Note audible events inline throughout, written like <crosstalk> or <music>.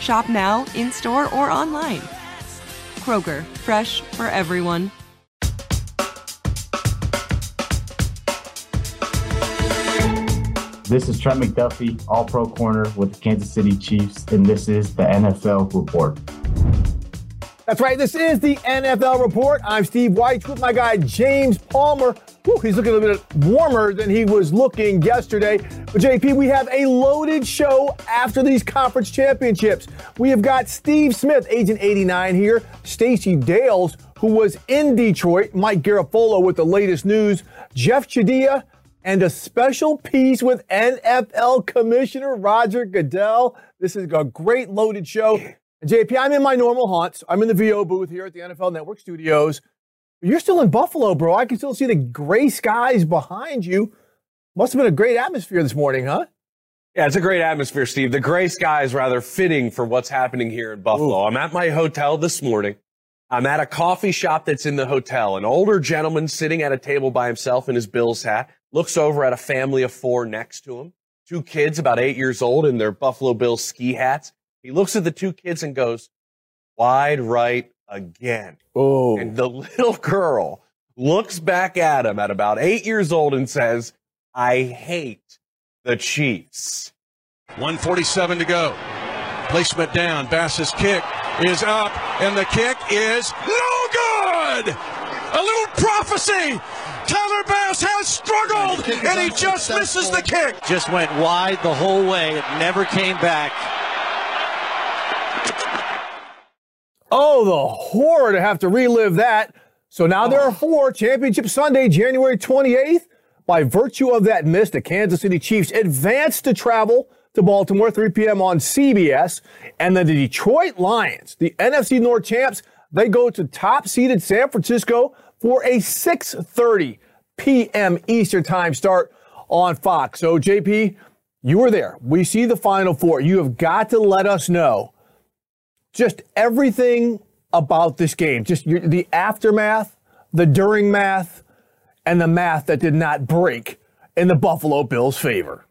Shop now, in store, or online. Kroger, fresh for everyone. This is Trent McDuffie, All Pro Corner with the Kansas City Chiefs, and this is the NFL Report. That's right. This is the NFL Report. I'm Steve Wyche with my guy James Palmer. Whew, he's looking a little bit warmer than he was looking yesterday. But JP, we have a loaded show after these conference championships. We have got Steve Smith, Agent 89 here, Stacey Dales, who was in Detroit, Mike Garafolo with the latest news, Jeff Chadiha, and a special piece with NFL Commissioner Roger Goodell. This is a great loaded show. And JP, I'm in my normal haunts. I'm in the VO booth here at the NFL Network studios. You're still in Buffalo, bro. I can still see the gray skies behind you. Must have been a great atmosphere this morning, huh? Yeah, it's a great atmosphere, Steve. The gray sky is rather fitting for what's happening here in Buffalo. Ooh. I'm at my hotel this morning. I'm at a coffee shop that's in the hotel. An older gentleman sitting at a table by himself in his Bills hat looks over at a family of four next to him. Two kids about eight years old in their Buffalo Bills ski hats. He looks at the two kids and goes, wide right again. Oh. And the <laughs> little girl looks back at him at about eight years old and says, I hate the Chiefs. 147 to go. Placement down. Bass's kick is up, and the kick is no good. A little prophecy Tyler Bass has struggled, and he just misses the kick. Just went wide the whole way. It never came back. Oh, the horror to have to relive that. So now there are four. Championship Sunday, January 28th. By virtue of that miss, the Kansas City Chiefs advance to travel to Baltimore, 3 p.m. on CBS. And then the Detroit Lions, the NFC North champs, they go to top seeded San Francisco for a 6:30 p.m. Eastern Time start on Fox. So JP, you were there. We see the final four. You have got to let us know just everything about this game, just your, the aftermath, the during math, and the math that did not break in the Buffalo Bills' favor.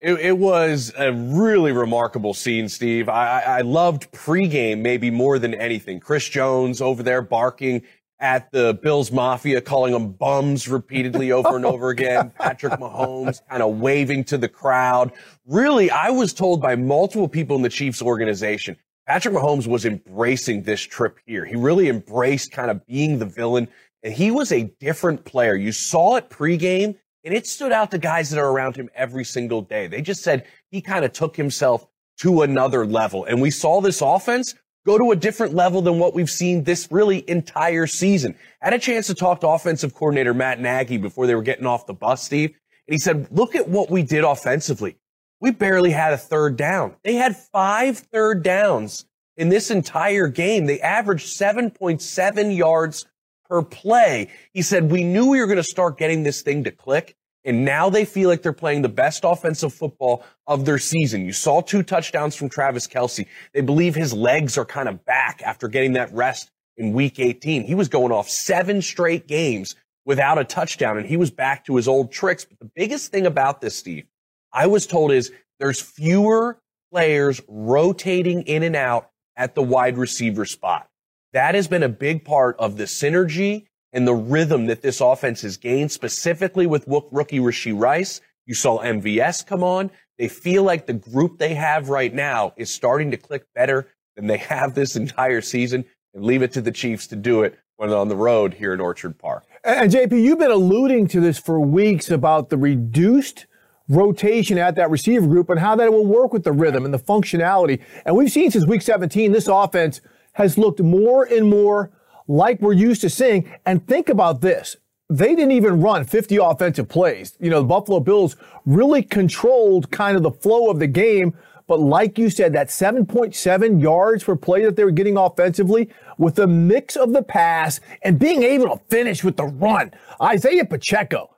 It, it, was a really remarkable scene, Steve. I, I loved pregame maybe more than anything. Chris Jones over there barking at the Bills Mafia, calling them bums repeatedly over and over again. <laughs> Patrick Mahomes kind of waving to the crowd. Really, I was told by multiple people in the Chiefs organization, Patrick Mahomes was embracing this trip here. He really embraced kind of being the villain, and he was a different player. You saw it pregame, and it stood out to guys that are around him every single day. They just said he kind of took himself to another level. And we saw this offense go to a different level than what we've seen this really entire season. I had a chance to talk to offensive coordinator Matt Nagy before they were getting off the bus, Steve. And he said, look at what we did offensively. We barely had a third down. They had five third downs in this entire game. They averaged 7.7 yards per play. He said, we knew we were going to start getting this thing to click. And now they feel like they're playing the best offensive football of their season. You saw two touchdowns from Travis Kelce. They believe his legs are kind of back after getting that rest in week 18. He was going off seven straight games without a touchdown and he was back to his old tricks. But the biggest thing about this, Steve, I was told is there's fewer players rotating in and out at the wide receiver spot. That has been a big part of the synergy and the rhythm that this offense has gained, specifically with rookie Rashee Rice. You saw MVS come on. They feel like the group they have right now is starting to click better than they <laughs> have this entire season and leave it to the Chiefs to do it when on the road here in Orchard Park. And JP, you've been alluding to this for weeks about the reduced rotation at that receiver group and how that will work with the rhythm and the functionality. And we've seen since week 17, this offense has looked more and more like we're used to seeing. And think about this. They didn't even run 50 offensive plays. You know, the Buffalo Bills really controlled kind of the flow of the game. But like you said, that 7.7 yards per play that they were getting offensively with a mix of the pass and being able to finish with the run. Isaiah Pacheco,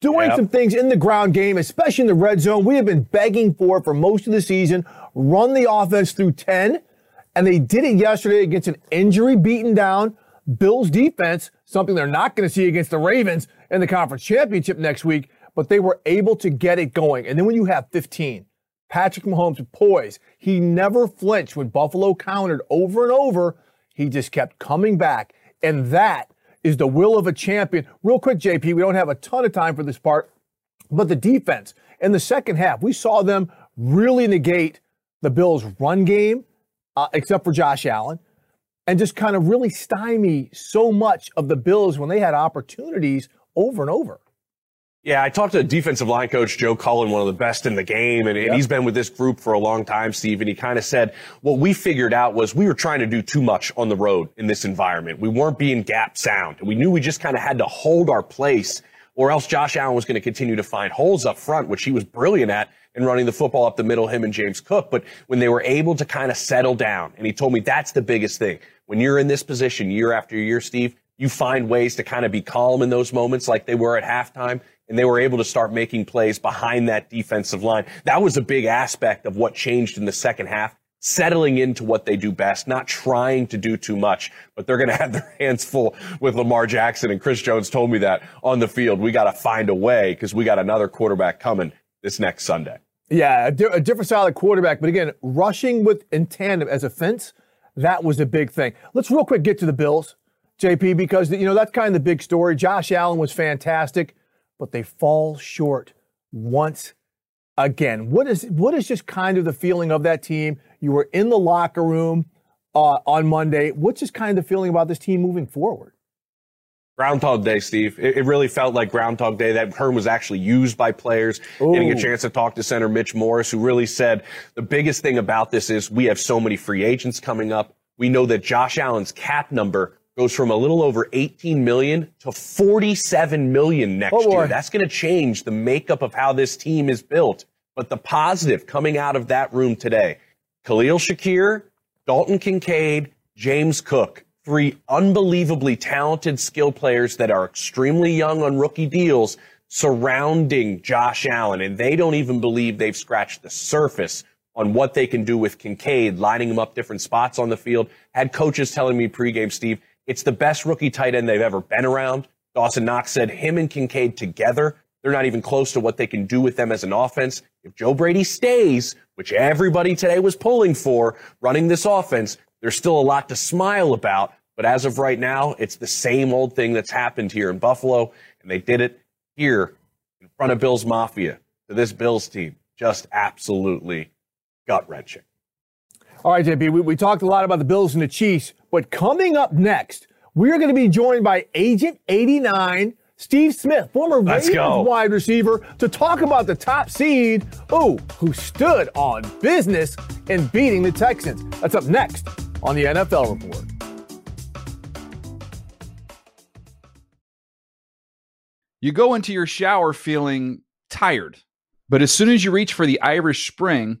doing yep. some things in the ground game, especially in the red zone. We have been begging for for most of the season. Run the offense through 10, and they did it yesterday against an injury beaten down Bills defense, something they're not going to see against the Ravens in the conference championship next week, but they were able to get it going. And then when you have 15, Patrick Mahomes poised. He never flinched when Buffalo countered over and over. He just kept coming back. And that is the will of a champion. Real quick, JP, we don't have a ton of time for this part, but the defense in the second half, we saw them really negate the Bills' run game, uh, except for Josh Allen, and just kind of really stymie so much of the Bills when they had opportunities over and over. Yeah, I talked to defensive line coach Joe Cullen, one of the best in the game, and, and he's been with this group for a long time, Steve. And he kind of said what we figured out was we were trying to do too much on the road in this environment. We weren't being gap sound. We knew we just kind of had to hold our place, or else Josh Allen was going to continue to find holes up front, which he was brilliant at in running the football up the middle, him and James Cook. But when they were able to kind of settle down, and he told me that's the biggest thing. When you're in this position year after year, Steve, you find ways to kind of be calm in those moments like they were at halftime and they were able to start making plays behind that defensive line. That was a big aspect of what changed in the second half. Settling into what they do best, not trying to do too much, but they're going <laughs> to have their hands full with Lamar Jackson. And Chris Jones told me that on the field. We got to find a way because we got another quarterback coming this next Sunday. Yeah, a, di- a different style of quarterback. But again, rushing with in tandem as a fence, that was a big thing. Let's real quick get to the Bills, JP, because you know that's kind of the big story. Josh Allen was fantastic but they fall short once again. What is what is just kind of the feeling of that team? You were in the locker room uh, on Monday. What's just kind of the feeling about this team moving forward? Groundhog Day, Steve. It, it, really felt like Groundhog Day. That term was actually used by players. Ooh. Getting a chance to talk to center Mitch Morse, who really said the biggest thing about this is we have so many free agents coming up. We know that Josh Allen's cap number goes from a little over 18 million to 47 million next oh year. That's going to change the makeup of how this team is built. But the positive coming out of that room today, Khalil Shakir, Dalton Kincaid, James Cook, three unbelievably talented skill players that are extremely young on rookie deals surrounding Josh Allen. And they don't even believe they've scratched the surface on what they can do with Kincaid, lining him up different spots on the field. Had coaches telling me pregame, Steve, it's the best rookie tight end they've ever been around. Dawson Knox said him and Kincaid together, they're not even close to what they can do with them as an offense. If Joe Brady stays, which everybody today was pulling for, running this offense, there's still a lot to smile about. But as of right now, it's the same old thing that's happened here in Buffalo, and they did it here in front of Bills Mafia to this Bills team. Just absolutely gut wrenching. All right, JP, we, we talked a lot about the Bills and the Chiefs, but coming up next, we're going to be joined by Agent 89, Steve Smith, former Let's Ravens go. wide receiver, to talk about the top seed, oh, who stood on business in beating the Texans. That's up next on the NFL Report. You go into your shower feeling tired, but as soon as you reach for the Irish Spring,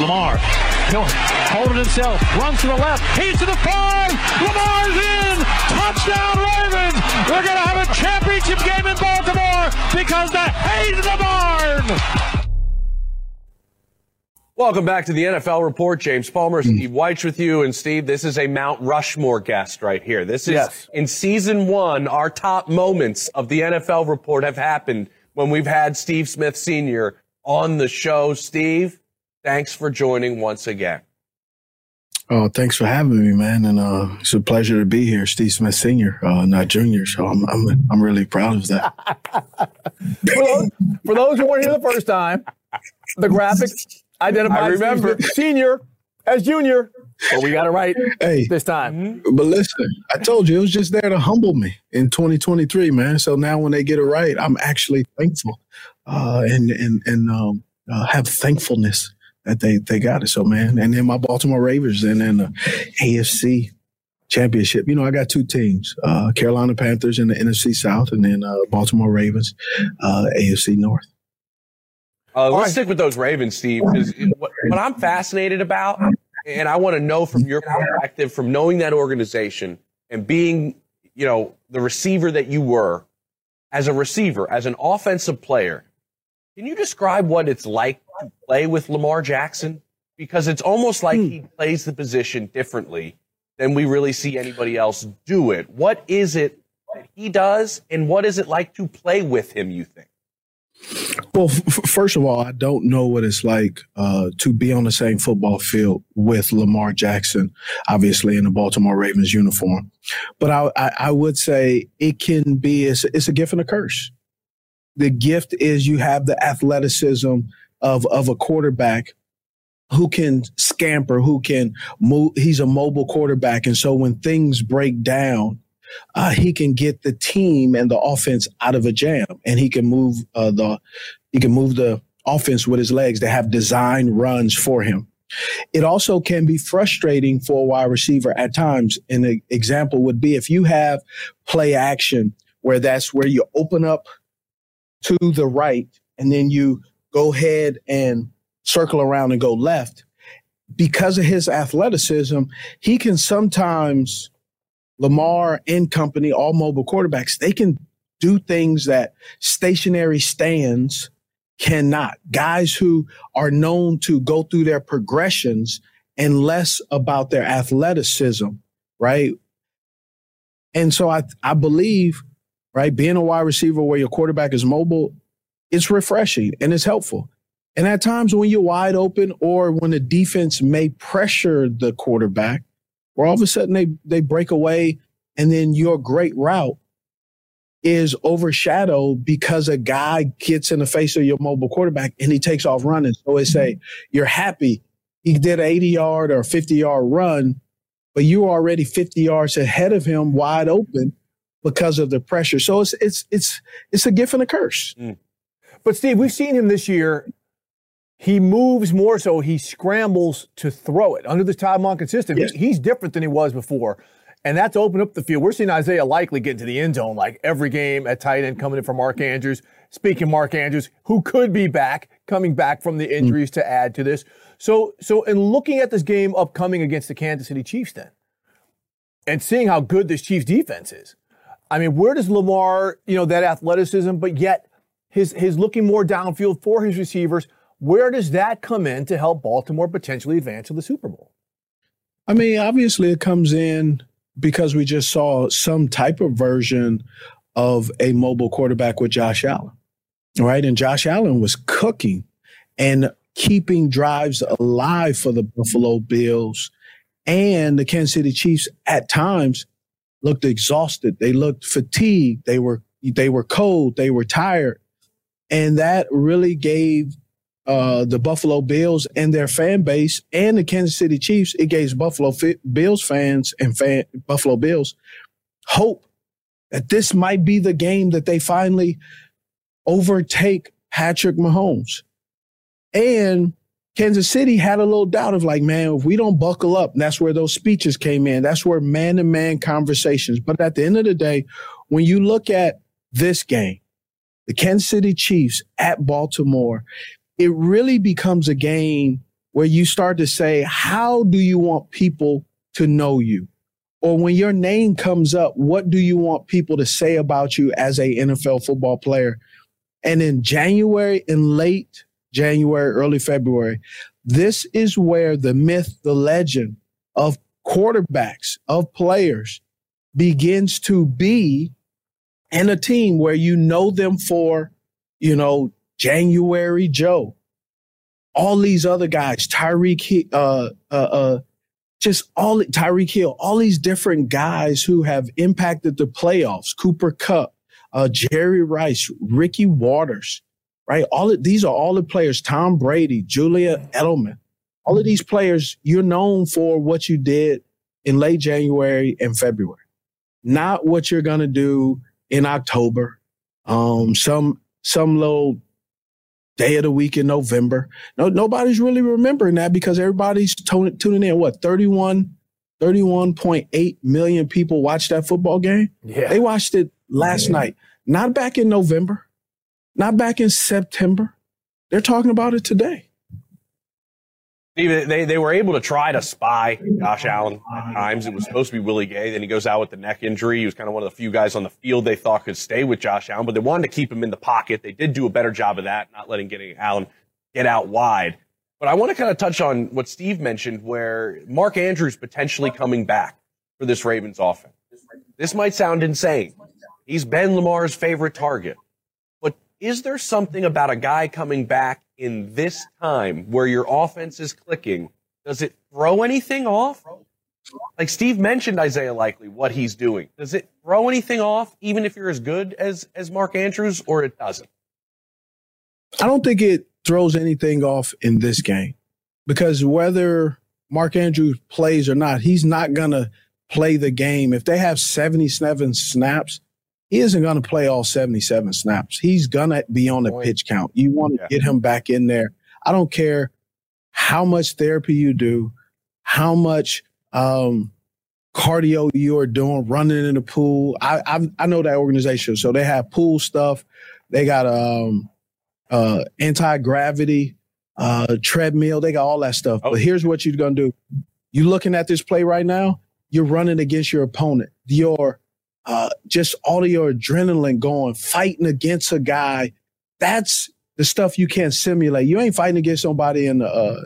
Lamar, he'll hold it himself, runs to the left, he's to the five, Lamar's in, touchdown Ravens! We're going to have a championship game in Baltimore because the Hayes in the barn! Welcome back to the NFL Report. James Palmer, hmm. Steve Wyche with you. And Steve, this is a Mount Rushmore guest right here. This is Yes. in season one, our top moments of the NFL Report have happened when we've had Steve Smith Sr. on the show. Steve, thanks for joining once again. Oh, thanks for having me, man. And uh, it's a pleasure to be here, Steve Smith Senior, uh, not Junior. So I'm, I'm I'm really proud of that. <laughs> For those, for those who weren't here the first time, the graphic identifies I remember. Senior as Junior, but we got it right Hey, this time. but listen, I told you it was just there to humble me in 2023, man. So now when they get it right, I'm actually thankful uh, and and and um, uh, have thankfulness that they they got it. So man, and then my Baltimore Ravens, and then the AFC championship. You know, I got two teams: uh, Carolina Panthers in the NFC South, and then uh, Baltimore Ravens, uh, AFC North. Uh, let's right. stick with those Ravens, Steve. 'cause What, what I'm fascinated about, and I want to know from your perspective, from knowing that organization and being, you know, the receiver that you were as a receiver, as an offensive player, can you describe what it's like to play with Lamar Jackson? Because it's almost like he plays the position differently than we really see anybody else do it. What is it that he does, and what is it like to play with him, you think? Well, f- f- first of all, I don't know what it's like uh, to be on the same football field with Lamar Jackson, obviously in the Baltimore Ravens uniform. But I, I, I would say it can be it's, it's a gift and a curse. The gift is you have the athleticism of of a quarterback who can scamper, who can move. He's a mobile quarterback, and so when things break down, uh, he can get the team and the offense out of a jam, and he can move uh, the he can move the offense with his legs. They have design runs for him. It also can be frustrating for a wide receiver at times. An example would be if you have play action where that's where you open up to the right and then you go ahead and circle around and go left. Because of his athleticism, he can sometimes Lamar and company, all mobile quarterbacks, they can do things that stationary stands cannot. Guys who are known to go through their progressions and less about their athleticism, right? And so I, I believe, right, being a wide receiver where your quarterback is mobile, it's refreshing and it's helpful. And at times when you're wide open or when the defense may pressure the quarterback, where all of a sudden they they break away and then your great route is overshadowed because a guy gets in the face of your mobile quarterback and he takes off running. So they say, you're happy he did an 80 yard or 50 yard run, but you were already 50 yards ahead of him wide open because of the pressure. So it's it's it's it's a gift and a curse. Mm. But Steve, we've seen him this year. He moves more so he scrambles to throw it. Under this Todd Monken system, Yes. he's different than he was before. And that's opened up the field. We're seeing Isaiah Likely get into the end zone like every game at tight end coming in from Mark Andrews. Speaking of Mark Andrews, who could be back, coming back from the mm. injuries to add to this. So, so in looking at this game upcoming against the Kansas City Chiefs, then, and seeing how good this Chiefs defense is, I mean, where does Lamar, you know, that athleticism, but yet his his looking more downfield for his receivers, where does that come in to help Baltimore potentially advance to the Super Bowl? I mean, obviously it comes in because we just saw some type of version of a mobile quarterback with Josh Allen. Right. And Josh Allen was cooking and keeping drives alive for the Buffalo Bills and the Kansas City Chiefs at times looked exhausted. They looked fatigued. They were they were cold. They were tired. And that really gave uh, the Buffalo Bills and their fan base and the Kansas City Chiefs, it gave Buffalo Fi- Bills fans and fan, Buffalo Bills hope that this might be the game that they finally overtake Patrick Mahomes. And Kansas City had a little doubt of like, man, if we don't buckle up, that's where those speeches came in. That's where man to man conversations. But at the end of the day, when you look at this game, the Kansas City Chiefs at Baltimore, it really becomes a game where you start to say, how do you want people to know you? Or when your name comes up, what do you want people to say about you as a NFL football player? And in January, in late January, early February, this is where the myth, the legend of quarterbacks, of players begins to be in a team where you know them for, you know, January Joe, all these other guys, Tyreek, uh, uh, uh, just all Tyreek Hill, all these different guys who have impacted the playoffs, Cooper Kupp, uh, Jerry Rice, Ricky Watters, right? All of, these are all the players, Tom Brady, Julian Edelman, all of these players, you're known for what you did in late January and February, not what you're going to do in October, um, some, some little day of the week in November. No, nobody's really remembering that because everybody's tuning, tuning in. What 31, 31.8 million people watched that football game. Yeah. They watched it last yeah. night, not back in November, not back in September. They're talking about it today. They, they were able to try to spy Josh Allen at times. It was supposed to be Willie Gay. Then he goes out with the neck injury. He was kind of one of the few guys on the field they thought could stay with Josh Allen, but they wanted to keep him in the pocket. They did do a better job of that, not letting getting Allen get out wide. But I want to kind of touch on what Steve mentioned, where Mark Andrews potentially coming back for this Ravens offense. This might sound insane. He's been Lamar's favorite target. But is there something about a guy coming back in this time where your offense is clicking, does it throw anything off? Like Steve mentioned Isaiah Likely, what he's doing. Does it throw anything off, even if you're as good as, as Mark Andrews, or it doesn't? I don't think it throws anything off in this game because whether Mark Andrews plays or not, he's not going to play the game. If they have 77 snaps, he isn't going to play all 77 snaps. He's going to be on the pitch count. You want to yeah. get him back in there. I don't care how much therapy you do, how much um, cardio you are doing, running in the pool. I, I, I know that organization, so they have pool stuff. They got um, uh, anti gravity uh, treadmill. They got all that stuff. Oh. But here's what you're gonna do: you're looking at this play right now. You're running against your opponent. Your uh, just all of your adrenaline going, fighting against a guy. That's the stuff you can't simulate. You ain't fighting against somebody in the uh,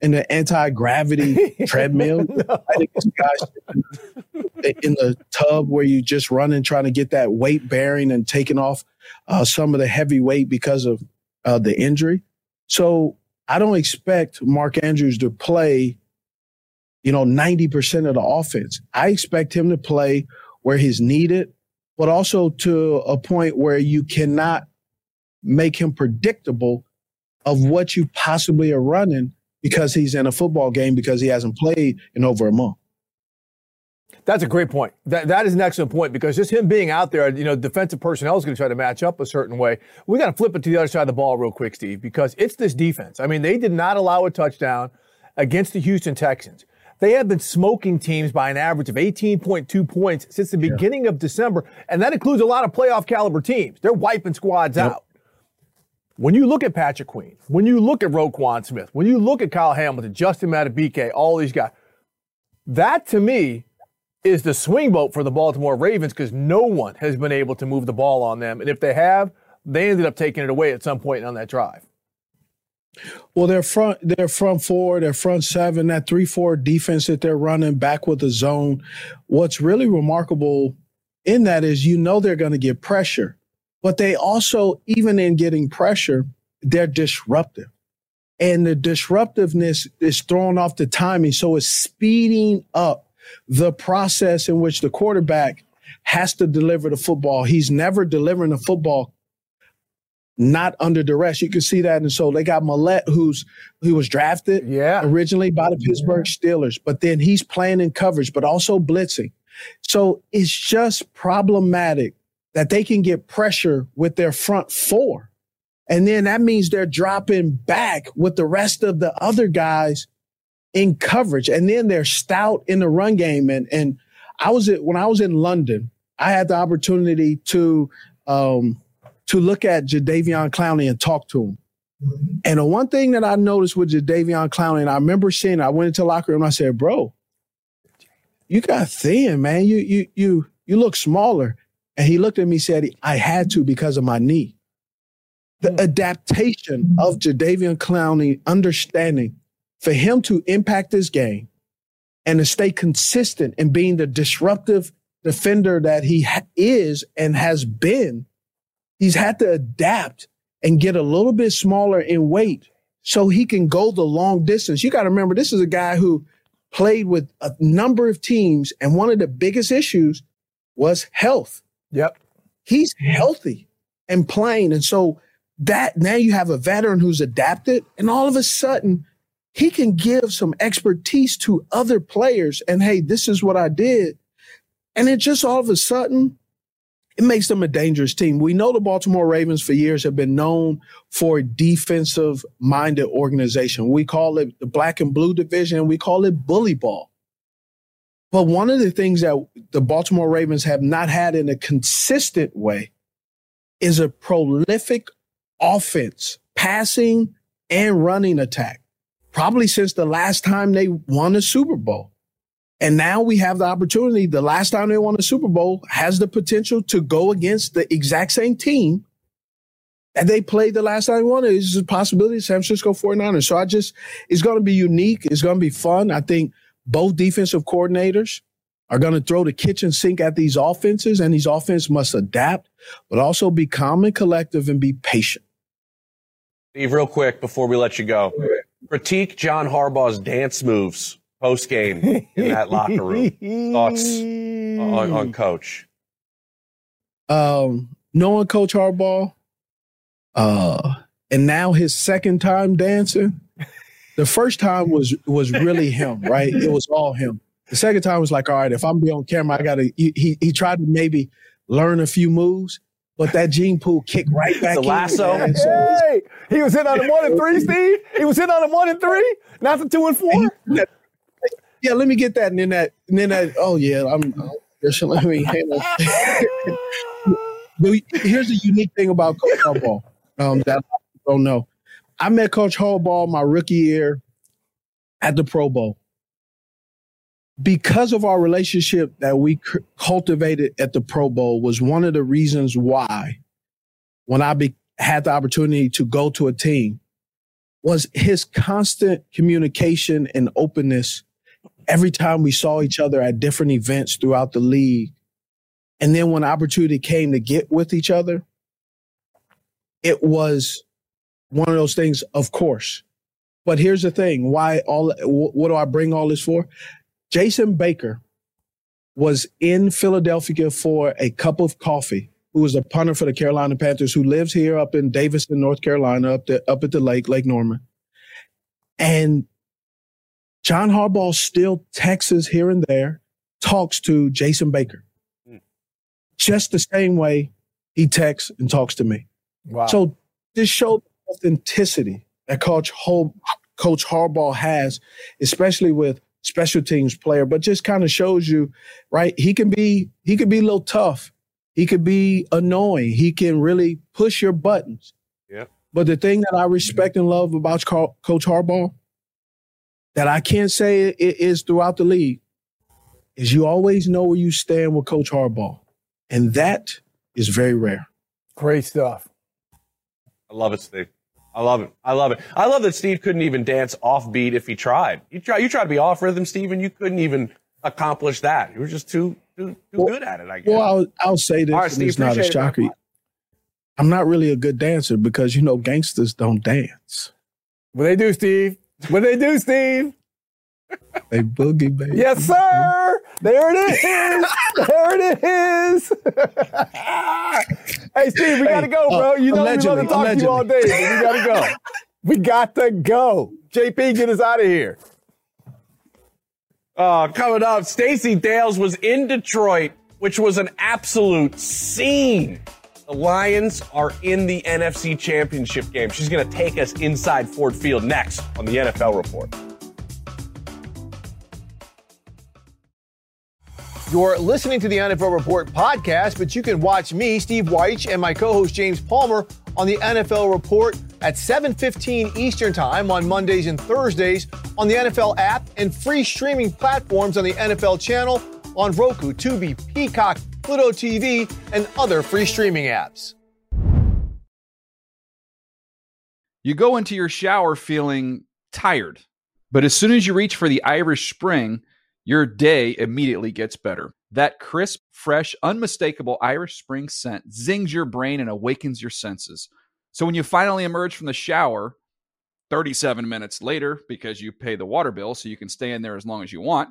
in the anti gravity <laughs> treadmill. no. in the tub where you just running, trying to get that weight bearing and taking off uh, some of the heavy weight because of uh, the injury. So I don't expect Mark Andrews to play, you know, 90% of the offense. I expect him to play where he's needed, but also to a point where you cannot make him predictable of what you possibly are running because he's in a football game because he hasn't played in over a month. That's a great point. That that is an excellent point because just him being out there, you know, defensive personnel is going to try to match up a certain way. We got to flip it to the other side of the ball real quick, Steve, because it's this defense. I mean, they did not allow a touchdown against the Houston Texans. They have been smoking teams by an average of 18.2 points since the beginning yeah. of December, and that includes a lot of playoff caliber teams. They're wiping squads yep. out. When you look at Patrick Queen, when you look at Roquan Smith, when you look at Kyle Hamilton, Justin Madubuike, all these guys, that to me is the swing vote for the Baltimore Ravens because no one has been able to move the ball on them. And if they have, they ended up taking it away at some point on that drive. Well, their front, their front four, their front seven, that three four defense that they're running back with the zone. What's really remarkable in that is you know they're going to get pressure, but they also, even in getting pressure, they're disruptive. And the disruptiveness is throwing off the timing. So it's speeding up the process in which the quarterback has to deliver the football. He's never delivering the football not under duress. You can see that. And so they got Maulet, who's who was drafted yeah. originally by the Pittsburgh Steelers, but then he's playing in coverage, but also blitzing. So it's just problematic that they can get pressure with their front four. And then that means they're dropping back with the rest of the other guys in coverage. And then they're stout in the run game. And, and I was at, when I was in London, I had the opportunity to, um, to look at Jadeveon Clowney and talk to him. And the one thing that I noticed with Jadeveon Clowney, and I remember seeing, I went into the locker room and I said, bro, you got thin, man. You, you, you, you look smaller. And he looked at me and said, I had to because of my knee. The mm. adaptation of Jadeveon Clowney, understanding for him to impact this game and to stay consistent in being the disruptive defender that he ha- is and has been, he's had to adapt and get a little bit smaller in weight so he can go the long distance. You got to remember, this is a guy who played with a number of teams, and one of the biggest issues was health. Yep. He's healthy and playing. And so that now you have a veteran who's adapted, and all of a sudden, he can give some expertise to other players. And hey, this is what I did. And it just all of a sudden, it makes them a dangerous team. We know the Baltimore Ravens for years have been known for a defensive minded organization. We call it the black and blue division. We call it bully ball. But one of the things that the Baltimore Ravens have not had in a consistent way is a prolific offense, passing and running attack, probably since the last time they won a Super Bowl. And now we have the opportunity. The last time they won a Super Bowl has the potential to go against the exact same team that they played the last time they won it. It's a possibility, San Francisco 49ers. So I just, it's going to be unique. It's going to be fun. I think both defensive coordinators are going to throw the kitchen sink at these offenses, and these offenses must adapt, but also be calm and collective and be patient. Steve, real quick before we let you go, critique John Harbaugh's dance moves post game in that locker room. Thoughts on, on <laughs> Coach? Um, knowing Coach Harbaugh, uh, and now his second time dancing the first time was was really him, right? It was all him. The second time was like, all right, if I'm be on camera, I gotta. He, he, he tried to maybe learn a few moves, but that gene pool kicked right back. The lasso. man. So Hey, he was in on the one and three, Steve. He was in on the one and three, not the two and four. Yeah, let me get that, and then that, and then that. Oh yeah, I'm. <laughs> let me handle. <laughs> Here's the unique thing about Coach Harbaugh um, that I don't know. I met Coach Harbaugh my rookie year at the Pro Bowl. Because of our relationship that we c- cultivated at the Pro Bowl was one of the reasons why when I be, had the opportunity to go to a team was his constant communication and openness every time we saw each other at different events throughout the league. And then when opportunity came to get with each other, it was one of those things, of course. But here's the thing: why all? What do I bring all this for? Jason Baker was in Philadelphia for a cup of coffee. Who was a punter for the Carolina Panthers? Who lives here up in Davidson, North Carolina, up the, up at the lake, Lake Norman. And John Harbaugh still texts here and there, talks to Jason Baker, hmm. just the same way he texts and talks to me. Wow. So this showed authenticity that Coach Hol- Coach Harbaugh has, especially with special teams player, but just kind of shows you, right? He can be he can be a little tough. He could be annoying. He can really push your buttons. Yeah. But the thing that I respect and love about Co- Coach Harbaugh that I can't say it is throughout the league is you always know where you stand with Coach Harbaugh. And that is very rare. Great stuff. I love it, Steve. I love it. I love it. I love that Steve couldn't even dance off beat if he tried. You try. You tried to be off rhythm, Steve, and you couldn't even accomplish that. You were just too too, too Well- good at it. I guess. Well, I'll, I'll say this, All right, and Steve, it's not a appreciate it, shocker. I'm not really a good dancer because you know gangsters don't dance. Well, they do, Steve? What they do, Steve? They boogie, baby. Yes, sir. There it is. there it is. hey, Steve, we gotta go, bro. uh, You know we love to allegedly, talk to you all day, but we gotta go. We got to go. JP, get us out of here. Uh, coming up, Stacey Dales was in Detroit, which was an absolute scene. The Lions are in the NFC Championship game. She's going to take us inside Ford Field next on the NFL Report. You're listening to the NFL Report podcast, but you can watch me, Steve Wyche, and my co-host James Palmer on the NFL Report at 7:15 Eastern Time on Mondays and Thursdays on the NFL app and free streaming platforms on the NFL channel on Roku, Tubi, Peacock, Pluto TV, and other free streaming apps. You go into your shower feeling tired, but as soon as you reach for the Irish Spring, your day immediately gets better. That crisp, fresh, unmistakable Irish Spring scent zings your brain and awakens your senses. So when you finally emerge from the shower, 37 minutes later, because you pay the water bill so you can stay in there as long as you want,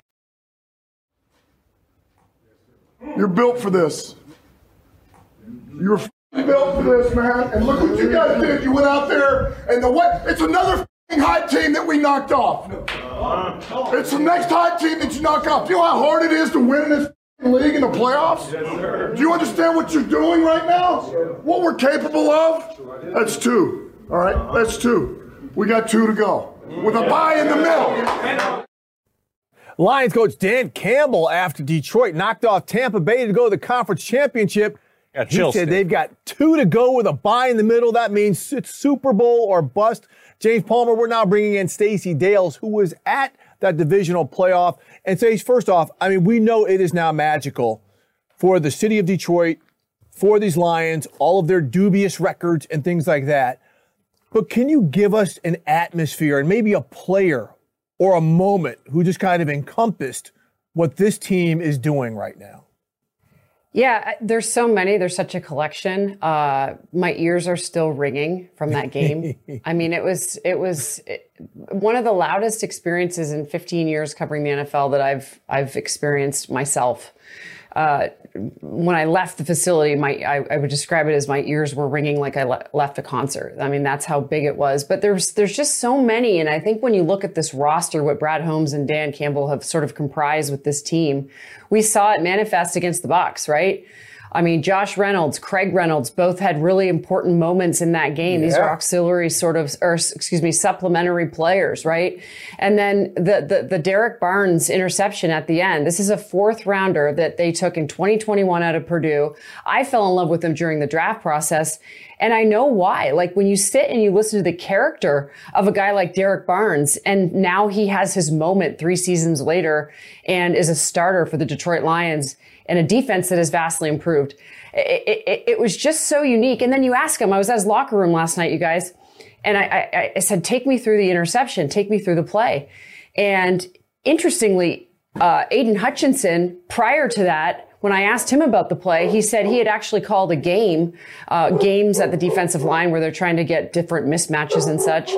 You're built for this. You're built for this, man. And look what you guys did. You went out there, and the what? It's another high team that we knocked off. It's the next high team that you knock off. Do you know how hard it is to win in this league in the playoffs? Do you understand what you're doing right now? What we're capable of? That's two. All right, that's two. We got two to go with a bye in the middle. Lions coach Dan Campbell, after Detroit knocked off Tampa Bay to go to the conference championship, Got he said they've got two to go with a bye in the middle. That means it's Super Bowl or bust. James Palmer, we're now bringing in Stacey Dales, who was at that divisional playoff. And Stace, first off, I mean, we know it is now magical for the city of Detroit, for these Lions, all of their dubious records and things like that. But can you give us an atmosphere and maybe a player or a moment who just kind of encompassed what this team is doing right now? Yeah, there's so many. There's such a collection. Uh, my ears are still ringing from that game. <laughs> I mean, it was it was it, one of the loudest experiences in 15 years covering the NFL that I've I've experienced myself. Uh, when I left the facility, my I, I would describe it as my ears were ringing like I le- left a concert. I mean, that's how big it was. But there's there's just so many, and I think when you look at this roster, what Brad Holmes and Dan Campbell have sort of comprised with this team, we saw it manifest against the Bucs, right? I mean, Josh Reynolds, Craig Reynolds, both had really important moments in that game. These are auxiliary sort of, or excuse me, supplementary players, right? And then the, the the Derrick Barnes interception at the end. This is a fourth rounder that they took in 2021 out of Purdue. I fell in love with him during the draft process. And I know why. Like when you sit and you listen to the character of a guy like Derrick Barnes, and now he has his moment three seasons later and is a starter for the Detroit Lions and a defense that has vastly improved. It, it, it was just so unique. And then you ask him, I was at his locker room last night, you guys, and I, I, I said, take me through the interception, take me through the play. And interestingly, uh, Aidan Hutchinson, prior to that, when I asked him about the play, he said he had actually called a game, uh, games at the defensive line where they're trying to get different mismatches and such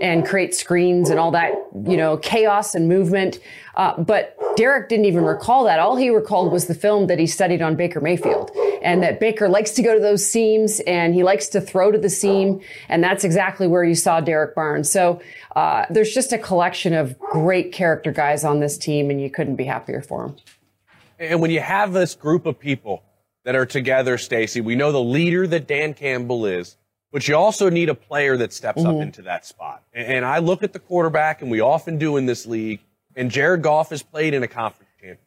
and create screens and all that, you know, chaos and movement. Uh, but Derrick didn't even recall that. All he recalled was the film that he studied on Baker Mayfield and that Baker likes to go to those seams and he likes to throw to the seam. And that's exactly where you saw Derrick Barnes. So uh, there's just a collection of great character guys on this team and you couldn't be happier for them. And when you have this group of people that are together, Stacey, we know the leader that Dan Campbell is, but you also need a player that steps up Mhm. into that spot. And, I look at the quarterback, and we often do in this league, and Jared Goff has played in a conference championship.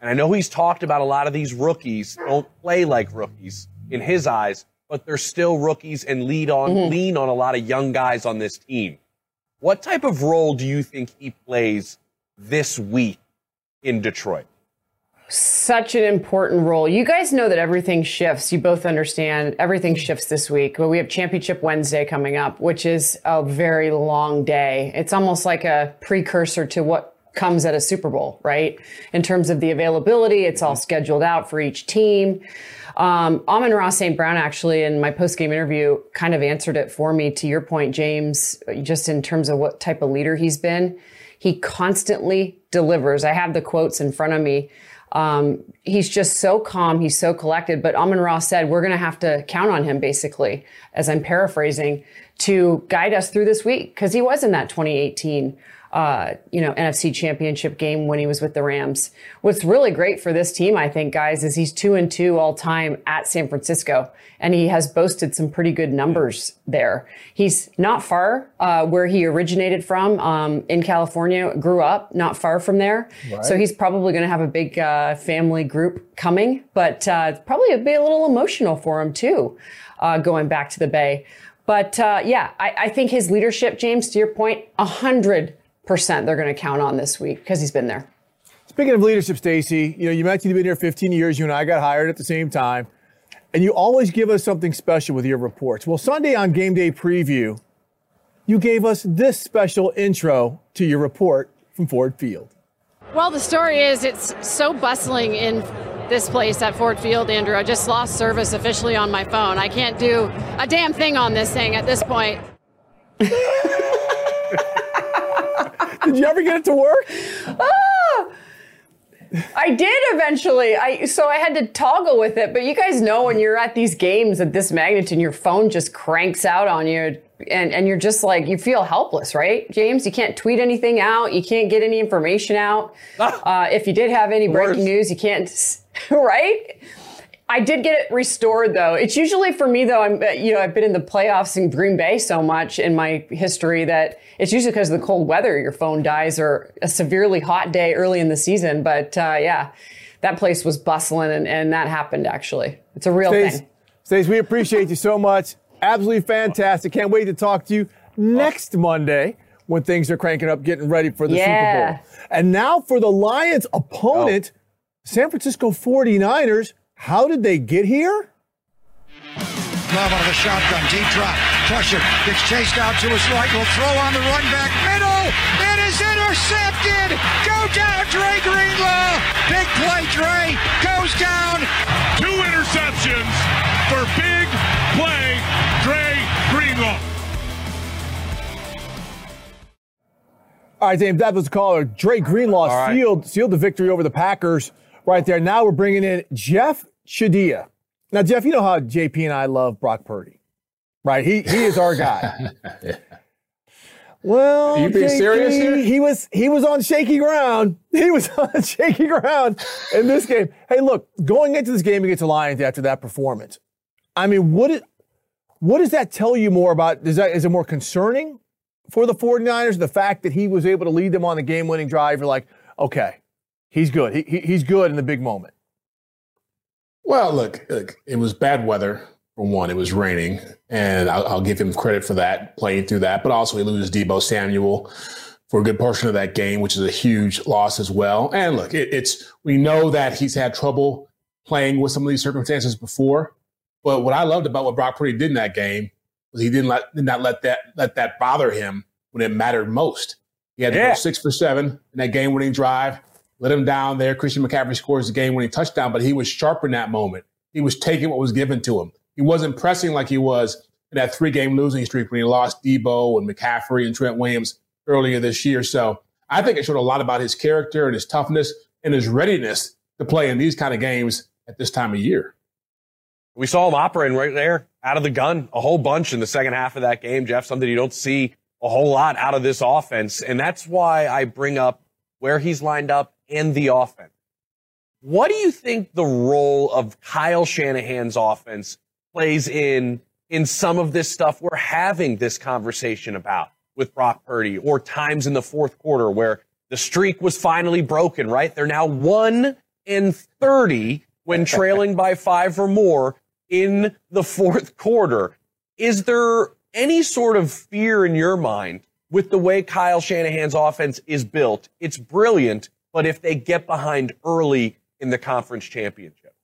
And I know he's talked about a lot of these rookies don't play like rookies in his eyes, but they're still rookies and lead on Mhm. lean on a lot of young guys on this team. What type of role do you think he plays this week in Detroit? Such an important role. You guys know that everything shifts. You both understand everything shifts this week. But we have Championship Wednesday coming up, which is a very long day. It's almost like a precursor to what comes at a Super Bowl, right? In terms of the availability, it's all scheduled out for each team. Um, Amon-Ra St. Brown actually in my post game interview kind of answered it for me to your point, James, just in terms of what type of leader he's been. He constantly delivers. I have the quotes in front of me. Um, he's just so calm. He's so collected. But Amon Ra said, we're going to have to count on him, basically, as I'm paraphrasing, to guide us through this week because he was in that 2018 uh, you know, NFC championship game when he was with the Rams. What's really great for this team, I think, guys, is he's two and two all time at San Francisco, and he has boasted some pretty good numbers there. He's not far uh, where he originated from um, in California, grew up not far from there. Right. So he's probably going to have a big uh, family group coming, but uh, probably a, be a little emotional for him too, uh, going back to the Bay. But uh, yeah, I, I, think his leadership, James, to your point, a hundred percent they're going to count on this week because he's been there. Speaking of leadership, Stacey, you know you mentioned you've been here 15 years. You and I got hired at the same time, and you always give us something special with your reports. Well, Sunday on Game Day Preview, you gave us this special intro to your report from Ford Field. Well, the story is it's so bustling in this place at Ford Field, Andrew. I just lost service officially on my phone. I can't do a damn thing on this thing at this point. <laughs> Did you ever get it to work? Ah! I did eventually. I so I had to toggle with it, but you guys know when you're at these games at this magnitude, and your phone just cranks out on you, and and you're just like you feel helpless, right, James? You can't tweet anything out, you can't get any information out. Uh, if you did have any breaking Worse. news, you can't, <laughs> right? I did get it restored though. It's usually for me though. I'm you know I've been in the playoffs in Green Bay so much in my history that it's usually because of the cold weather your phone dies or a severely hot day early in the season. But uh, yeah, that place was bustling and, and that happened actually. It's a real Stace, thing. Stace, we appreciate you so much. Absolutely fantastic. Can't wait to talk to you next Monday when things are cranking up, getting ready for the yeah. Super Bowl. And now for the Lions' opponent, oh. San Francisco 49ers. How did they get here? Love out of the shotgun, deep drop, pressure, gets chased out to his right, will throw on the run back middle, it is intercepted! Go down, Dre Greenlaw! Big play, Dre, goes down! Two interceptions for big play, Dre Greenlaw. All right, Dave, that was the caller. Dre Greenlaw right. sealed, sealed the victory over the Packers right there. Now we're bringing in Jeff Chadiha. Now, Jeff, you know how JP and I love Brock Purdy, right? He he is our guy. <laughs> yeah. Well, Are you being JP, serious here? He was he was on shaky ground. <laughs> He was on <laughs> shaky ground in this game. Hey, look, going into this game against the Lions after that performance, I mean, what it, what does that tell you more about? Is that is it more concerning for the 49ers the fact that he was able to lead them on the game-winning drive? You're like, okay, he's good. He, he he's good in the big moment. Well, look, look, it was bad weather for one. It was raining, and I'll, I'll, give him credit for that, playing through that. But also, he loses Deebo Samuel for a good portion of that game, which is a huge loss as well. And look, it, it's we know that he's had trouble playing with some of these circumstances before. But what I loved about what Brock Purdy did in that game was he didn't let did not let that let that bother him when it mattered most. He had to yeah. go six for seven in that game winning drive let him down there. Christian McCaffrey scores the game winning touchdown, but he was sharp in that moment. He was taking what was given to him. He wasn't pressing like he was in that three game losing streak when he lost Deebo and McCaffrey and Trent Williams earlier this year. So I think it showed a lot about his character and his toughness and his readiness to play in these kind of games at this time of year. We saw him operating right there out of the gun a whole bunch in the second half of that game, Jeff, something you don't see a whole lot out of this offense. And that's why I bring up where he's lined up and the offense. What do you think the role of Kyle Shanahan's offense plays in in some of this stuff we're having this conversation about with Brock Purdy or times in the fourth quarter where the streak was finally broken, right? They're now 1 and 30 when <laughs> trailing by 5 or more in the fourth quarter. Is there any sort of fear in your mind with the way Kyle Shanahan's offense is built? It's brilliant, but if they get behind early in the conference championship?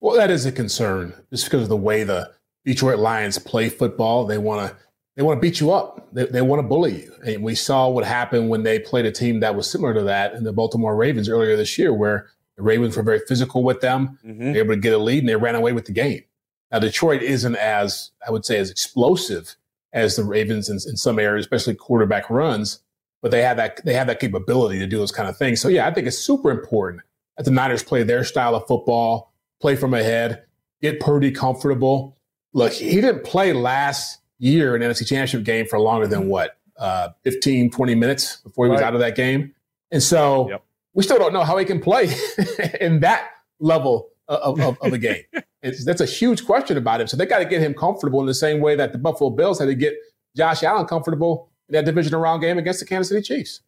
Well, that is a concern just because of the way the Detroit Lions play football. They want to they want to beat you up. They, they want to bully you. And we saw what happened when they played a team that was similar to that in the Baltimore Ravens earlier this year, where the Ravens were very physical with them. Mm-hmm. They were able to get a lead and they ran away with the game. Now, Detroit isn't as, I would say, as explosive as the Ravens in, in some areas, especially quarterback runs, but they have that they have that capability to do those kind of things. So yeah, I think it's super important that the Niners play their style of football, play from ahead, get Purdy comfortable. Look, he didn't play last year in NFC Championship game for longer than what, uh, 15, 20 minutes before he was right. out of that game. And so yep. we still don't know how he can play <laughs> in that level of, of, of a game. <laughs> It's, that's a huge question about him. So they got to get him comfortable in the same way that the Buffalo Bills had to get Josh Allen comfortable that divisional round game against the Kansas City Chiefs.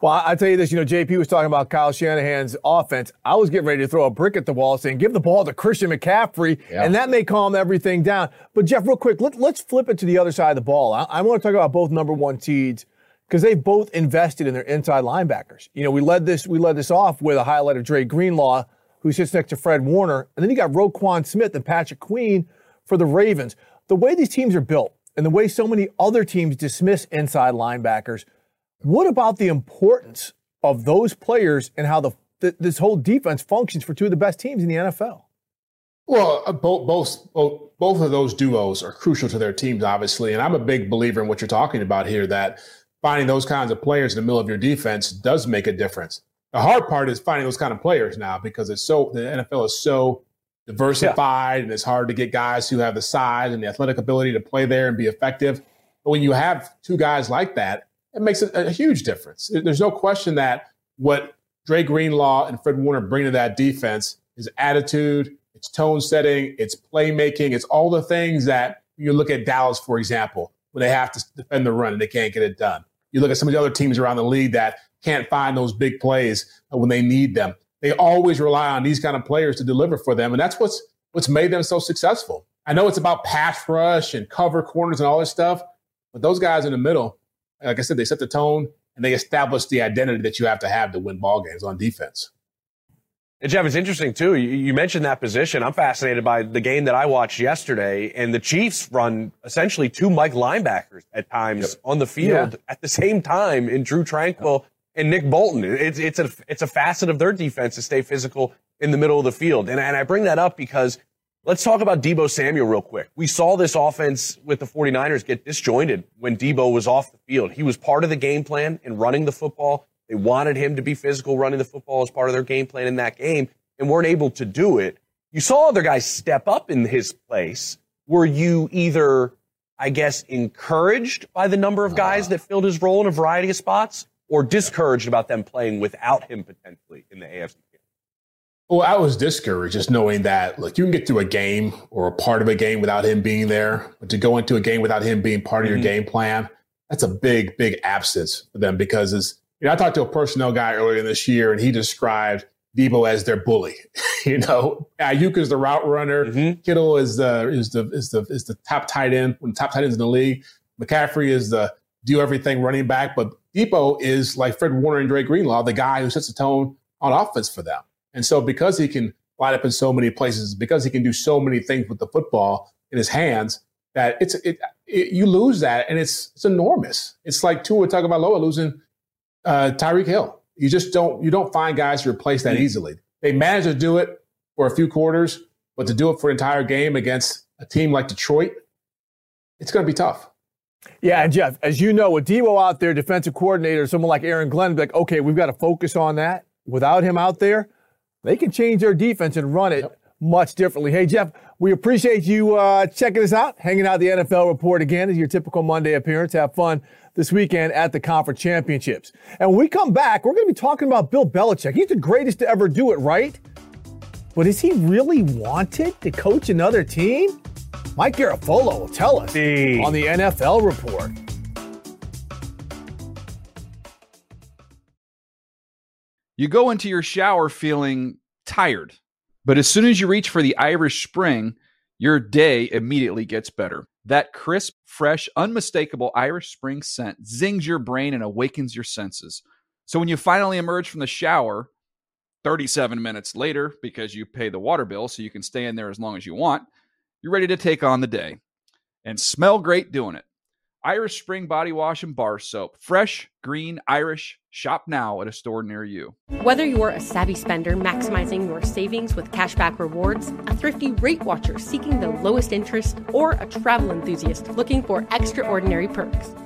Well, I tell you this, you know, JP was talking about Kyle Shanahan's offense. I was getting ready to throw a brick at the wall saying, give the ball to Christian McCaffrey, yeah. and that may calm everything down. But, Jeff, real quick, let, us flip it to the other side of the ball. I, I want to talk about both number one seeds because they both invested in their inside linebackers. You know, we led this we led this off with a highlight of Dre Greenlaw, who sits next to Fred Warner, and then you got Roquan Smith and Patrick Queen for the Ravens. The way these teams are built and the way so many other teams dismiss inside linebackers – what about the importance of those players and how the th- this whole defense functions for two of the best teams in the NFL? Well, uh, both, both both of those duos are crucial to their teams, obviously, and I'm a big believer in what you're talking about here. That finding those kinds of players in the middle of your defense does make a difference. The hard part is finding those kind of players now because it's so the NFL is so diversified yeah. and it's hard to get guys who have the size and the athletic ability to play there and be effective. But when you have two guys like that, it makes a, a huge difference. There's no question that what Dre Greenlaw and Fred Warner bring to that defense is attitude, it's tone setting, it's playmaking, it's all the things that you look at Dallas, for example, when they have to defend the run and they can't get it done. You look at some of the other teams around the league that can't find those big plays when they need them. They always rely on these kind of players to deliver for them, and that's what's what's made them so successful. I know it's about pass rush and cover corners and all this stuff, but those guys in the middle, like I said, they set the tone and they establish the identity that you have to have to win ball games on defense. And Jeff, it's interesting too. You, mentioned that position. I'm fascinated by the game that I watched yesterday, and the Chiefs run essentially two Mike linebackers at times yep. on the field yeah. at the same time in Drue Tranquill and Nick Bolton. It's it's a it's a facet of their defense to stay physical in the middle of the field, and and I bring that up because Let's talk about Deebo Samuel real quick. We saw this offense with the 49ers get disjointed when Deebo was off the field. He was part of the game plan in running the football. They wanted him to be physical running the football as part of their game plan in that game and weren't able to do it. You saw other guys step up in his place. Were you either, I guess, encouraged by the number of guys ah. that filled his role in a variety of spots or discouraged about them playing without him potentially in the AFC? Well, I was discouraged just knowing that, look, you can get through a game or a part of a game without him being there, but to go into a game without him being part of mm-hmm. your game plan, that's a big, big absence for them because as you know, I talked to a personnel guy earlier this year and he described Deebo as their bully. <laughs> you know, Aiyuk is the route runner. Mm-hmm. Kittle is the is the is the is the top tight end, one of the top tight ends in the league. McCaffrey is the do everything running back, but Deebo is like Fred Warner and Dre Greenlaw, the guy who sets the tone on offense for them. And so because he can line up in so many places, because he can do so many things with the football in his hands, that it's it, it you lose that and it's it's enormous. It's like Tua Tagovailoa losing uh, Tyreek Hill. You just don't you don't find guys to replace that easily. They manage to do it for a few quarters, but to do it for an entire game against a team like Detroit, it's going to be tough. Yeah, and Jeff, as you know, with Deebo out there, defensive coordinator, someone like Aaron Glenn, like, okay, we've got to focus on that. Without him out there, they can change their defense and run it yep. much differently. Hey, Jeff, we appreciate you uh, checking us out, hanging out the NFL report again as your typical Monday appearance. Have fun this weekend at the conference championships. And when we come back, we're going to be talking about Bill Belichick. He's the greatest to ever do it, right? But is he really wanted to coach another team? Mike Garafolo will tell us on the NFL report. You go into your shower feeling tired, but as soon as you reach for the Irish Spring, your day immediately gets better. That crisp, fresh, unmistakable Irish Spring scent zings your brain and awakens your senses. So when you finally emerge from the shower, 37 minutes later, because you pay the water bill so you can stay in there as long as you want, you're ready to take on the day and smell great doing it. Irish Spring Body Wash and Bar Soap. Fresh, green, Irish. Shop now at a store near you. Whether you're a savvy spender maximizing your savings with cashback rewards, a thrifty rate watcher seeking the lowest interest, or a travel enthusiast looking for extraordinary perks,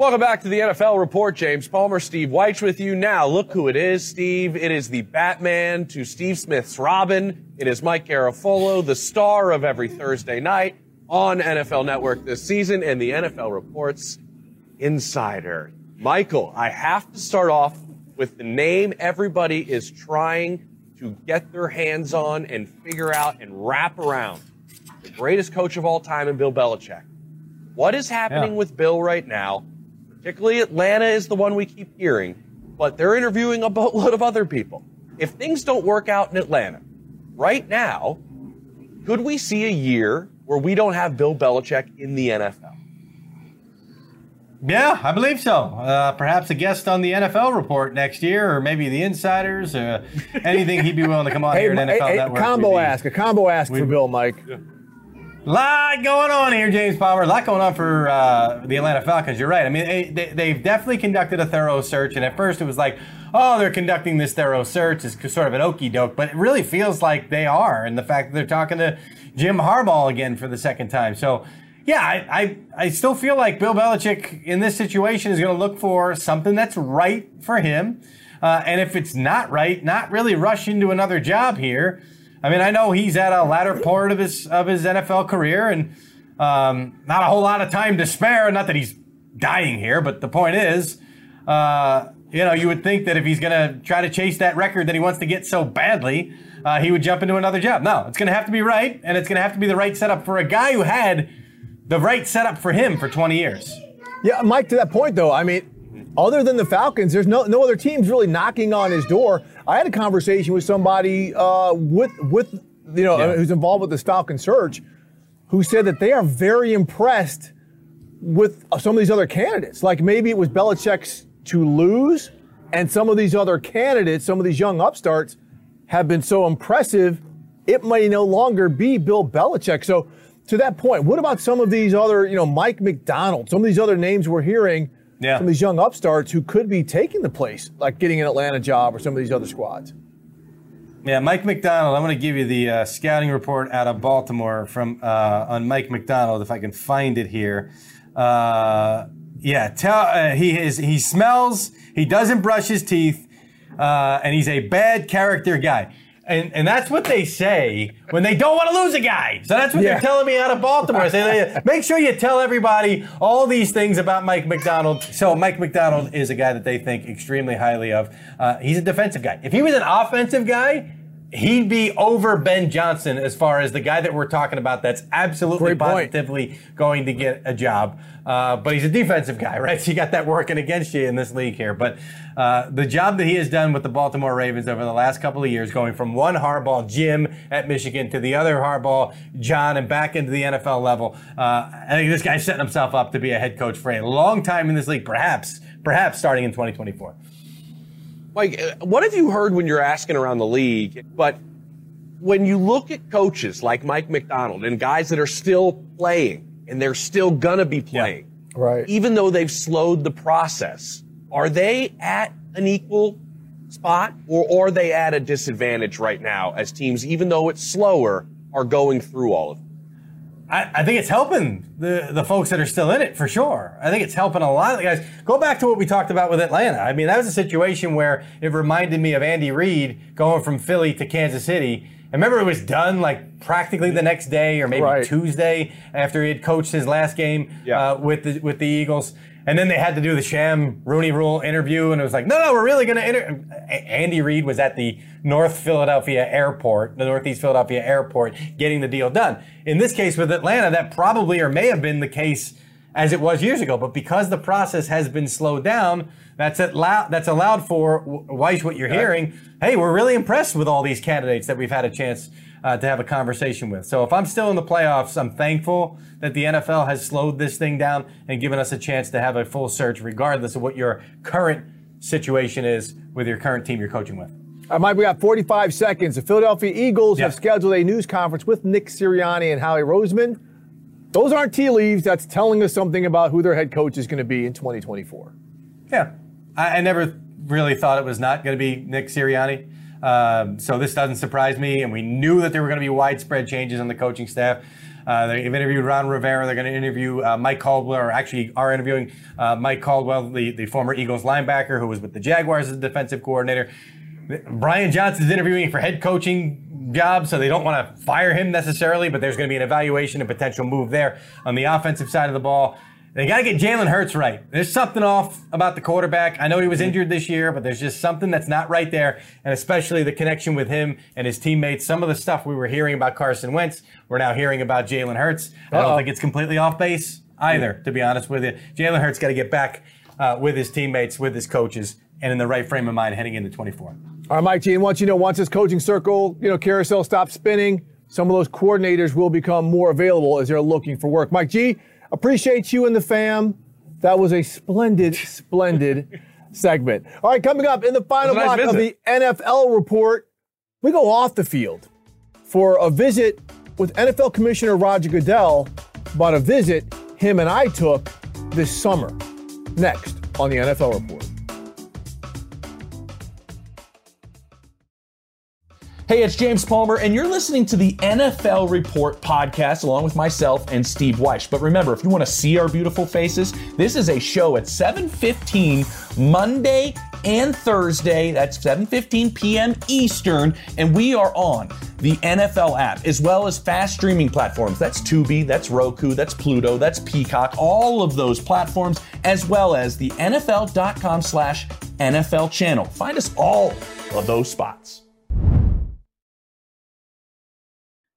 Welcome back to the NFL Report. James Palmer, Steve Wyche with you. Now, look who it is, Steve. It is the Batman to Steve Smith's Robin. It is Mike Garafolo, the star of every Thursday night on NFL Network this season and the NFL Report's insider. Michael, I have to start off with the name everybody is trying to get their hands on and figure out and wrap around. The greatest coach of all time in Bill Belichick. What is happening Yeah. with Bill right now? Particularly Atlanta is the one we keep hearing, but they're interviewing a boatload of other people. If things don't work out in Atlanta right now, could we see a year where we don't have Bill Belichick in the NFL? Yeah, I believe so. Uh, perhaps a guest on the NFL report next year, or maybe the insiders, uh, anything he'd be willing to come on <laughs> Hey, here at NFL hey, Network. combo ask, a combo ask for Bill, Mike. Lot going on here, James Palmer. A lot going on for uh, the Atlanta Falcons. You're right. I mean, they, they've definitely conducted a thorough search, and at first it was like, oh, they're conducting this thorough search is sort of an okey doke, but it really feels like they are, and the fact that they're talking to Jim Harbaugh again for the second time. So. Yeah, I, I, I still feel like Bill Belichick in this situation is going to look for something that's right for him. Uh, and if it's not right, not really rush into another job here. I mean, I know he's at a latter part of his of his NFL career, and um, not a whole lot of time to spare. Not that he's dying here, but the point is, uh, you know, you would think that if he's going to try to chase that record that he wants to get so badly, uh, he would jump into another job. No, it's going to have to be right, and it's going to have to be the right setup for a guy who had the right setup for him for 20 years. Yeah, Mike, to that point though, I mean, other than the Falcons, there's no no other teams really knocking on his door. I had a conversation with somebody uh, with with you know Yeah. who's involved with the Falcon search, who said that they are very impressed with uh, some of these other candidates. Like maybe it was Belichick's to lose, and some of these other candidates, some of these young upstarts, have been so impressive, it may no longer be Bill Belichick. So, to that point, what about some of these other, you know, Mike Macdonald, some of these other names we're hearing, Yeah. some of these young upstarts who could be taking the place, like getting an Atlanta job or some of these other squads? Yeah, Mike Macdonald. I'm going to give you the uh, scouting report out of Baltimore from uh, on Mike Macdonald, if I can find it here. Uh, yeah, tell uh, he is he smells. He doesn't brush his teeth, uh, and he's a bad character guy. And, and that's what they say when they don't want to lose a guy. So that's what Yeah. they're telling me out of Baltimore. Say, make sure you tell everybody all these things about Mike Macdonald. So Mike Macdonald is a guy that they think extremely highly of. Uh, he's a defensive guy. If he was an offensive guy, he'd be over Ben Johnson as far as the guy that we're talking about that's absolutely positively going to get a job. Uh, but he's a defensive guy, right? <laughs> So you got that working against you in this league here. But uh, the job that he has done with the Baltimore Ravens over the last couple of years, going from one Harbaugh Jim at Michigan to the other Harbaugh John and back into the NFL level, uh, I think this guy's setting himself up to be a head coach for a long time in this league, perhaps, perhaps starting in 2024. Mike, uh, what have you heard when you're asking around the league? But when you look at coaches like Mike Macdonald and guys that are still playing and they're still gonna be playing, right? Even though they've slowed the process, are they at an equal spot or, or are they at a disadvantage right now as teams, even though it's slower, are going through all of it? I, I think it's helping the, the folks that are still in it for sure. I think it's helping a lot of the guys. Go back to what we talked about with Atlanta. I mean, that was a situation where it reminded me of Andy Reid going from Philly to Kansas City. I remember it was done like practically the next day or maybe Right. Tuesday after he had coached his last game uh, with the with the Eagles. And then they had to do the sham Rooney Rule interview, and it was like, no, no, we're really going to. Inter-. Andy Reid was at the North Philadelphia airport, the Northeast Philadelphia airport, getting the deal done. In this case with Atlanta, that probably or may have been the case as it was years ago. But because the process has been slowed down, that's allowed, that's allowed for, Wyche, what you're hearing, hey, we're really impressed with all these candidates that we've had a chance uh, to have a conversation with. So if I'm still in the playoffs, I'm thankful that the NFL has slowed this thing down and given us a chance to have a full search, regardless of what your current situation is with your current team you're coaching with. All right, Mike, we got 45 seconds. The Philadelphia Eagles have scheduled a news conference with Nick Sirianni and Howie Roseman. Those aren't tea leaves. That's telling us something about who their head coach is going to be in 2024. Yeah. I, I never really thought it was not going to be Nick Sirianni. Um, so this doesn't surprise me. And we knew that there were going to be widespread changes on the coaching staff. Uh, they've interviewed Ron Rivera. They're going to interview uh, Mike Caldwell, or actually are interviewing uh, Mike Caldwell, the, the former Eagles linebacker who was with the Jaguars as defensive coordinator. Brian Johnson's interviewing for head coaching job, so they don't want to fire him necessarily, but there's going to be an evaluation and potential move there on the offensive side of the ball. They got to get Jalen Hurts right. There's something off about the quarterback. I know he was injured this year, but there's just something that's not right there, and especially the connection with him and his teammates. Some of the stuff we were hearing about Carson Wentz, we're now hearing about Jalen Hurts. I don't Uh-oh. think it's completely off base either, to be honest with you. Jalen Hurts got to get back uh, with his teammates, with his coaches, and in the right frame of mind heading into 24. All right, Mike G, and once you know, once this coaching circle, you know, carousel stops spinning, some of those coordinators will become more available as they're looking for work. Mike G, appreciate you and the fam. That was a splendid, <laughs> splendid segment. All right, coming up in the final block of the NFL report, we go off the field for a visit with NFL Commissioner Roger Goodell about a visit him and I took this summer. Next on the NFL report. Hey, it's James Palmer, and you're listening to the NFL Report podcast along with myself and Steve Wyche. But remember, if you want to see our beautiful faces, this is a show at 7:15 Monday and Thursday. That's 7:15 p.m. Eastern, and we are on the NFL app as well as fast streaming platforms. That's Tubi, that's Roku, that's Pluto, that's Peacock, all of those platforms, as well as the NFL.com slash NFL channel. Find us all of those spots.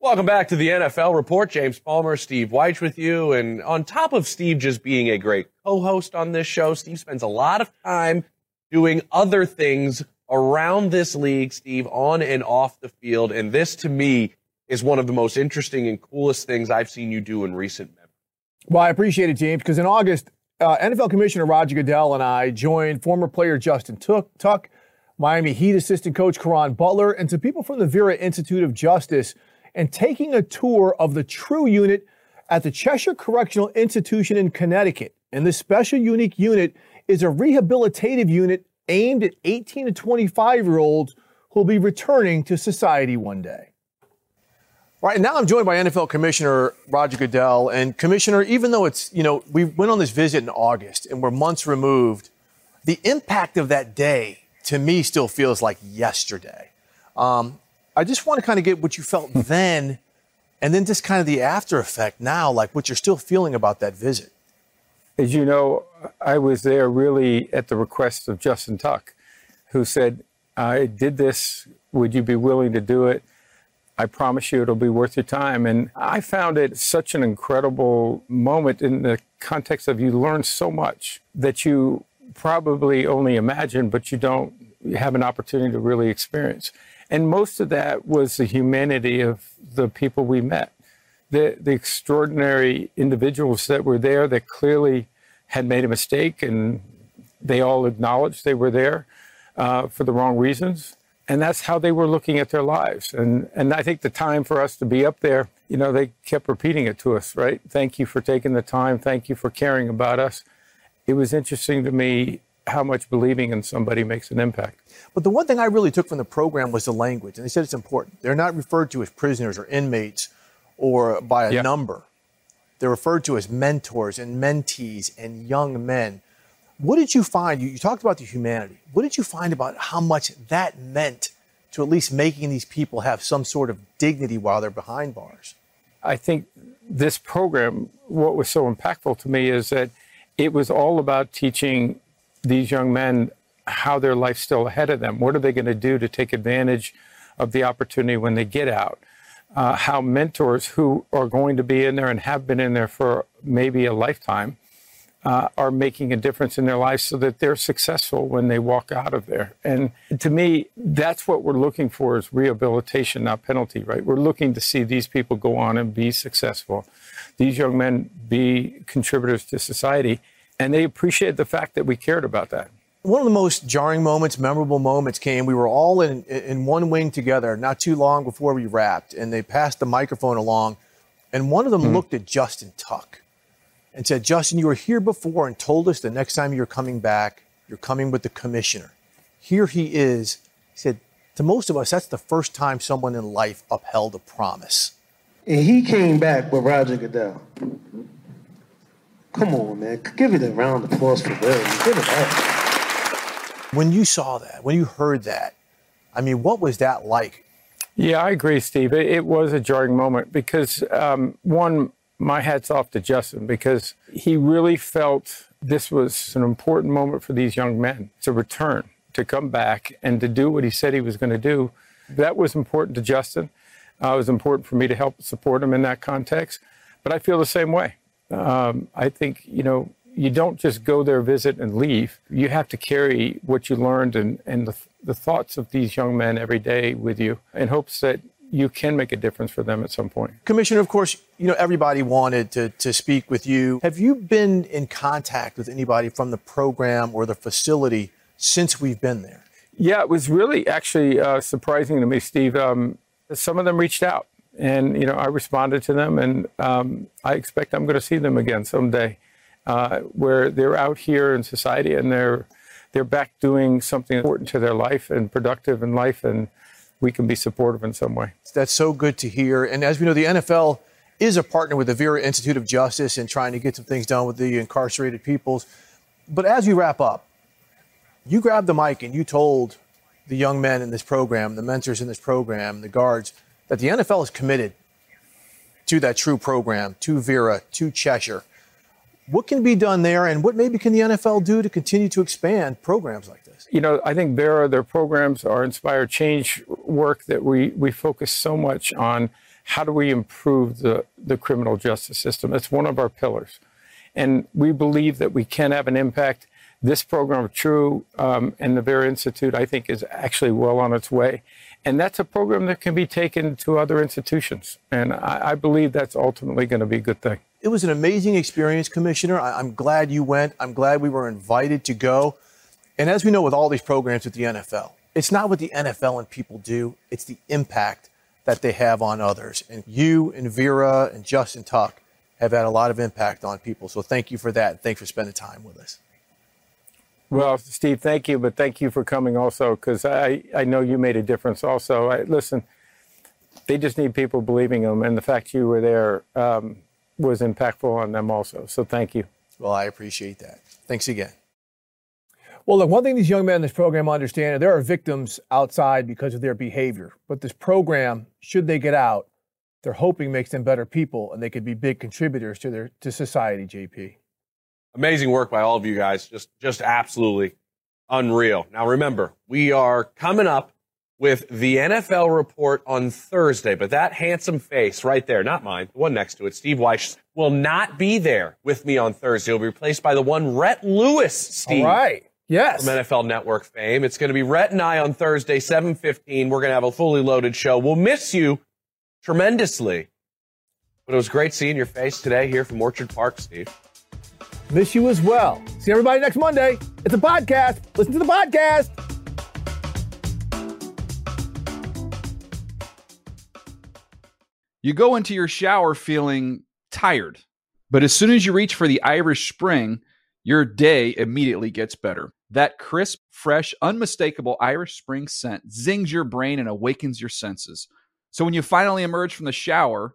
Welcome back to the NFL Report. James Palmer, Steve Wyche with you. And on top of Steve just being a great co-host on this show, Steve spends a lot of time doing other things around this league, Steve, on and off the field. And this to me is one of the most interesting and coolest things I've seen you do in recent memory. Well, I appreciate it, James, because in August, uh, NFL Commissioner Roger Goodell and I joined former player Justin Tuck, Tuck, Miami Heat assistant coach Caron Butler, and some people from the Vera Institute of Justice, and taking a tour of the True Unit at the Cheshire Correctional Institution in Connecticut. And this special unique unit is a rehabilitative unit aimed at 18 to 25 year olds who will be returning to society one day. All right, now I'm joined by NFL Commissioner Roger Goodell. And Commissioner, even though it's, you know, we went on this visit in August and we're months removed, the impact of that day to me still feels like yesterday. Um, I just want to kind of get what you felt <laughs> then and then just kind of the after effect now, like what you're still feeling about that visit. As you know, I was there really at the request of Justin Tuck, who said, I did this. Would you be willing to do it? I promise you it'll be worth your time. And I found it such an incredible moment in the context of you learn so much that you probably only imagine, but you don't have an opportunity to really experience. And most of that was the humanity of the people we met. the, the extraordinary individuals that were there that clearly had made a mistake and they all acknowledged they were there uh, for the wrong reasons. And that's how they were looking at their lives. And, and I think the time for us to be up there, you know, they kept repeating it to us, right? Thank you for taking the time. Thank you for caring about us. It was interesting to me how much believing in somebody makes an impact. But the one thing I really took from the program was the language, and they said it's important. They're not referred to as prisoners or inmates or by a Yeah. number. They're referred to as mentors and mentees and young men. What did you find? You, you talked about the humanity. What did you find about how much that meant to at least making these people have some sort of dignity while they're behind bars? I think this program, what was so impactful to me is that it was all about teaching these young men how their life's still ahead of them. What are they going to do to take advantage of the opportunity when they get out? Uh, how mentors who are going to be in there and have been in there for maybe a lifetime uh, are making a difference in their lives so that they're successful when they walk out of there. And to me, that's what we're looking for is rehabilitation, not penalty, right? We're looking to see these people go on and be successful. These young men be contributors to society. And they appreciated the fact that we cared about that. One of the most jarring moments, memorable moments came. We were all in, in one wing together not too long before we wrapped, and they passed the microphone along. And one of them hmm. looked at Justin Tuck and said, Justin, you were here before and told us the next time you're coming back, you're coming with the commissioner. Here he is. He said, to most of us, that's the first time someone in life upheld a promise. And he came back with Roger Goodell. Come on, man. Give it a round of applause for Will. Give it up. When you saw that, when you heard that, I mean, what was that like? Yeah, I agree, Steve. It, it was a jarring moment because, um, one, my hat's off to Justin because he really felt this was an important moment for these young men to return, to come back, and to do what he said he was going to do. That was important to Justin. Uh, it was important for me to help support him in that context. But I feel the same way. Um, I think, you know, you don't just go there, visit, and leave. You have to carry what you learned and, and the, the thoughts of these young men every day with you in hopes that you can make a difference for them at some point. Commissioner, of course, you know, everybody wanted to, to speak with you. Have you been in contact with anybody from the program or the facility since we've been there? Yeah, it was really actually uh, surprising to me, Steve. Um, some of them reached out, and you know, I responded to them, and um, I expect I'm going to see them again someday, uh, where they're out here in society and they're they're back doing something important to their life and productive in life, and we can be supportive in some way. That's so good to hear. And as we know, the NFL is a partner with the Vera Institute of Justice in trying to get some things done with the incarcerated peoples. But as we wrap up, you grabbed the mic and you told the young men in this program, the mentors in this program, the guards, that the NFL is committed to that true program, to Vera, to Cheshire. What can be done there, and what maybe can the NFL do to continue to expand programs like this? you know, I think Vera, their programs, our inspired change work that we we focus so much on how do we improve the the criminal justice system. It's one of our pillars, and we believe that we can have an impact. This program True um, and the Vera Institute, I think, is actually well on its way, and that's a program that can be taken to other institutions, and I, I believe that's ultimately going to be a good thing. It was an amazing experience, Commissioner. I- I'm glad you went. I'm glad we were invited to go. And as we know with all these programs with the NFL, it's not what the NFL and people do, it's the impact that they have on others. And you and Vera and Justin Tuck have had a lot of impact on people. So thank you for that. Thanks for spending time with us. Well, Steve, thank you, but thank you for coming also because I, I know you made a difference also. I, listen, they just need people believing them, and the fact you were there um, was impactful on them also. So thank you. Well, I appreciate that. Thanks again. Well, look, one thing these young men in this program understand is there are victims outside because of their behavior. But this program, should they get out, they're hoping makes them better people and they could be big contributors to their to society, JP. Amazing work by all of you guys. Just, just absolutely unreal. Now remember, we are coming up with the NFL report on Thursday, but that handsome face right there, not mine, the one next to it, Steve Wyche, will not be there with me on Thursday. He'll be replaced by the one Rhett Lewis, Steve. All right. Yes. From NFL Network fame. It's going to be Rhett and I on Thursday, 7.15. We're going to have a fully loaded show. We'll miss you tremendously. But it was great seeing your face today here from Orchard Park, Steve. Miss you as well. See everybody next Monday. It's a podcast. Listen to the podcast. You go into your shower feeling tired, but as soon as you reach for the Irish Spring, your day immediately gets better. That crisp, fresh, unmistakable Irish Spring scent zings your brain and awakens your senses. So when you finally emerge from the shower,